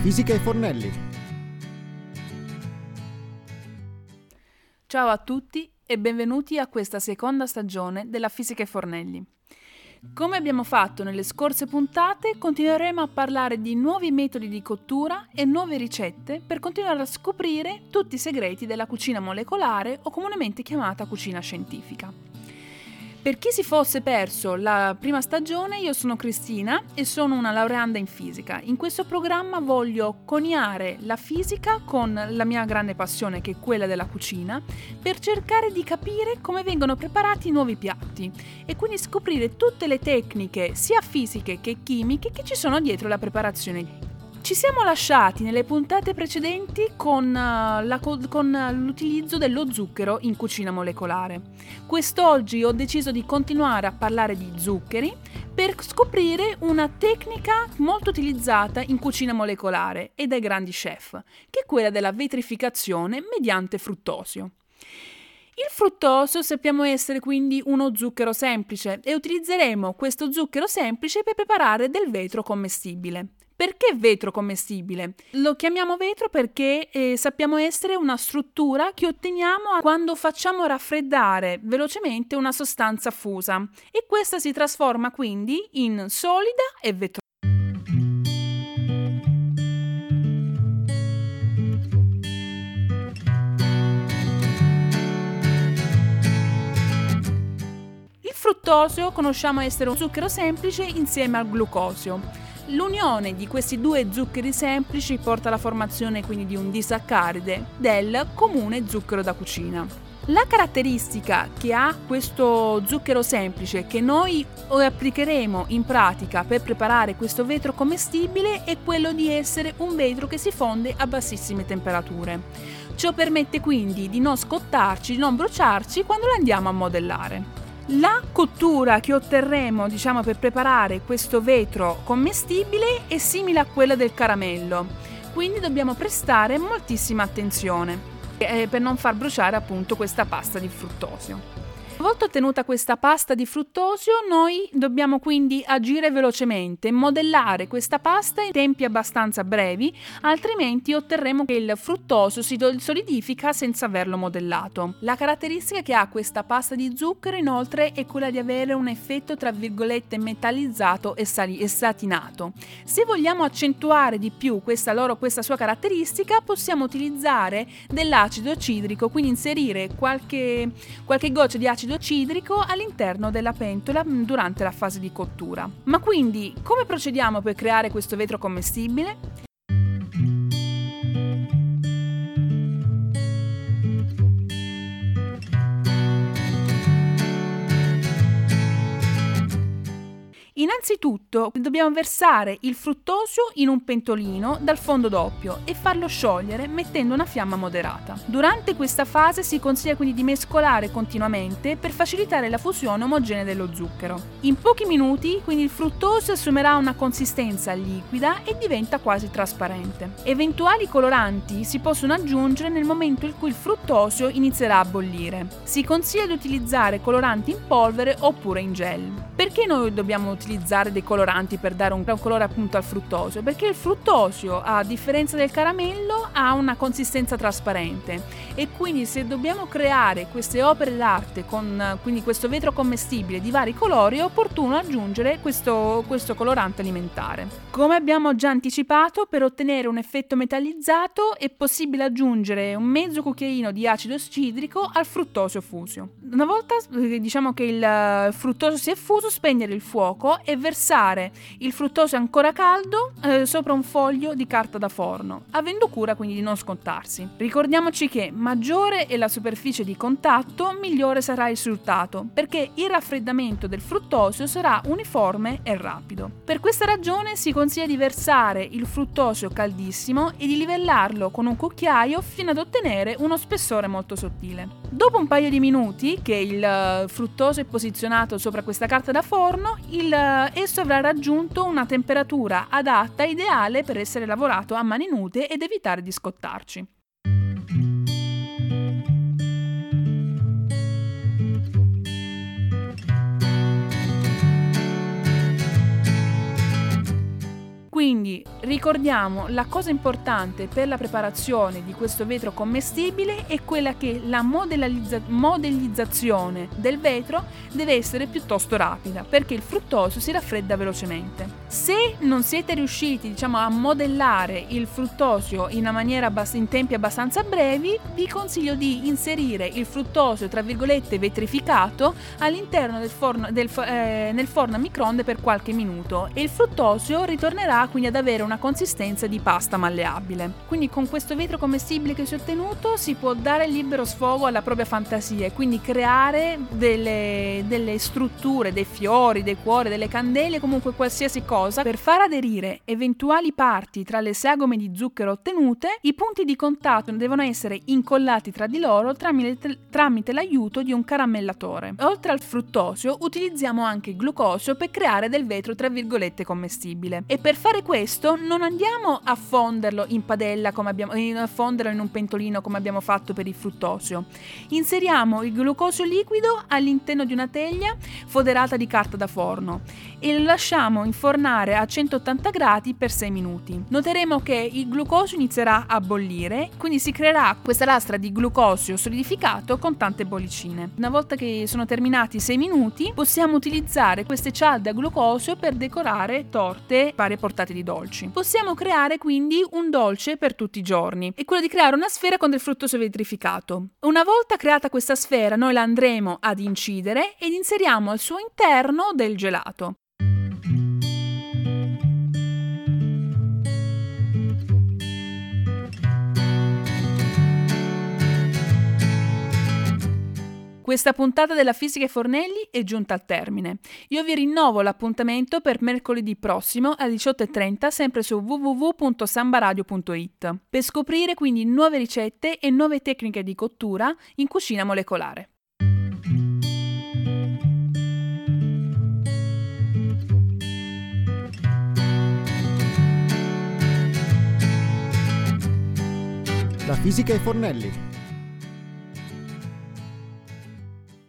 fisica e Fornelli. Ciao a tutti e benvenuti a questa seconda stagione della Fisica e Fornelli. Come abbiamo fatto nelle scorse puntate, continueremo a parlare di nuovi metodi di cottura e nuove ricette per continuare a scoprire tutti i segreti della cucina molecolare o comunemente chiamata cucina scientifica. Per chi si fosse perso la prima stagione, io sono Cristina e sono una laureanda in fisica. In questo programma voglio coniare la fisica con la mia grande passione che è quella della cucina per cercare di capire come vengono preparati i nuovi piatti e quindi scoprire tutte le tecniche sia fisiche che chimiche che ci sono dietro la preparazione ci siamo lasciati nelle puntate precedenti con, uh, la, con, l'utilizzo dello zucchero in cucina molecolare. Quest'oggi ho deciso di continuare a parlare di zuccheri per scoprire una tecnica molto utilizzata in cucina molecolare e dai grandi chef, che è quella della vetrificazione mediante fruttosio. Il fruttosio sappiamo essere quindi uno zucchero semplice e utilizzeremo questo zucchero semplice per preparare del vetro commestibile. Perché vetro commestibile? Lo chiamiamo vetro perché eh, sappiamo essere una struttura che otteniamo quando facciamo raffreddare velocemente una sostanza fusa e questa si trasforma quindi in solida e vetro. Il fruttosio conosciamo essere un zucchero semplice insieme al glucosio. L'unione di questi due zuccheri semplici porta alla formazione quindi di un disaccaride del comune zucchero da cucina. La caratteristica che ha questo zucchero semplice che noi applicheremo in pratica per preparare questo vetro commestibile è quello di essere un vetro che si fonde a bassissime temperature. Ciò permette quindi di non scottarci, di non bruciarci quando lo andiamo a modellare. La cottura che otterremo, diciamo, per preparare questo vetro commestibile è simile a quella del caramello, quindi dobbiamo prestare moltissima attenzione eh, per non far bruciare appunto questa pasta di fruttosio. Una volta ottenuta questa pasta di fruttosio, noi dobbiamo quindi agire velocemente, modellare questa pasta in tempi abbastanza brevi, altrimenti otterremo che il fruttosio si solidifica senza averlo modellato. La caratteristica che ha questa pasta di zucchero inoltre è quella di avere un effetto tra virgolette metallizzato e, sali- e satinato. Se vogliamo accentuare di più questa, loro, questa sua caratteristica, possiamo utilizzare dell'acido cidrico, quindi inserire qualche, qualche goccia di acido acido cidrico all'interno della pentola mm, durante la fase di cottura. Ma quindi come procediamo per creare questo vetro commestibile? Innanzitutto dobbiamo versare il fruttosio in un pentolino dal fondo doppio e farlo sciogliere mettendo una fiamma moderata. Durante questa fase si consiglia quindi di mescolare continuamente per facilitare la fusione omogenea dello zucchero. In pochi minuti quindi il fruttosio assumerà una consistenza liquida e diventa quasi trasparente. Eventuali coloranti si possono aggiungere nel momento in cui il fruttosio inizierà a bollire. Si consiglia di utilizzare coloranti in polvere oppure in gel. Perché noi dobbiamo utilizzare dei coloranti per dare un, colore appunto al fruttosio? Perché il fruttosio, a differenza del caramello, ha una consistenza trasparente e quindi se dobbiamo creare queste opere d'arte con quindi questo vetro commestibile di vari colori è opportuno aggiungere questo, questo colorante alimentare. Come abbiamo già anticipato, per ottenere un effetto metallizzato è possibile aggiungere un mezzo cucchiaino di acido cidrico al fruttosio fuso. Una volta eh, diciamo che il fruttosio si è fuso, spegnere il fuoco e versare il fruttosio ancora caldo eh, sopra un foglio di carta da forno, avendo cura quindi di non scottarsi. Ricordiamoci che maggiore è la superficie di contatto, migliore sarà il risultato, perché il raffreddamento del fruttosio sarà uniforme e rapido. Per questa ragione si consiglia di versare il fruttosio caldissimo e di livellarlo con un cucchiaio fino ad ottenere uno spessore molto sottile. Dopo un paio di minuti che il eh, fruttosio è posizionato sopra questa carta da forno, il, eh, esso avrà raggiunto una temperatura adatta ideale per essere lavorato a mani nude ed evitare di scottarci. Quindi Ricordiamo, la cosa importante per la preparazione di questo vetro commestibile è quella che la modellizzazione del vetro deve essere piuttosto rapida, perché il fruttosio si raffredda velocemente. Se non siete riusciti diciamo, a modellare il fruttosio in, maniera, in tempi abbastanza brevi, vi consiglio di inserire il fruttosio, tra virgolette, vetrificato all'interno del forno, del, eh, nel forno a microonde per qualche minuto e il fruttosio ritornerà quindi ad avere una consistenza di pasta malleabile. Quindi con questo vetro commestibile che si è ottenuto si può dare libero sfogo alla propria fantasia e quindi creare delle, delle strutture, dei fiori, dei cuori, delle candele, comunque qualsiasi cosa cosa, per far aderire eventuali parti tra le sagome di zucchero ottenute, i punti di contatto devono essere incollati tra di loro tramite, tramite l'aiuto di un caramellatore. Oltre al fruttosio, utilizziamo anche il glucosio per creare del vetro tra virgolette commestibile. E per fare questo non andiamo a fonderlo in padella come abbiamo a fonderlo in un pentolino come abbiamo fatto per il fruttosio. Inseriamo il glucosio liquido all'interno di una teglia foderata di carta da forno e lo lasciamo infornare a 180 gradi per 6 minuti. Noteremo che il glucosio inizierà a bollire, quindi si creerà questa lastra di glucosio solidificato con tante bollicine. Una volta che sono terminati i 6 minuti, possiamo utilizzare queste cialde a glucosio per decorare torte varie portate di dolci. Possiamo creare quindi un dolce per tutti i giorni, è quello di creare una sfera con del fruttosio vetrificato. Una volta creata questa sfera, noi la andremo ad incidere ed inseriamo al suo interno del gelato. Questa puntata della Fisica e Fornelli è giunta al termine. Io vi rinnovo l'appuntamento per mercoledì prossimo alle 18.30 sempre su www.sambaradio.it per scoprire quindi nuove ricette e nuove tecniche di cottura in cucina molecolare. La Fisica e Fornelli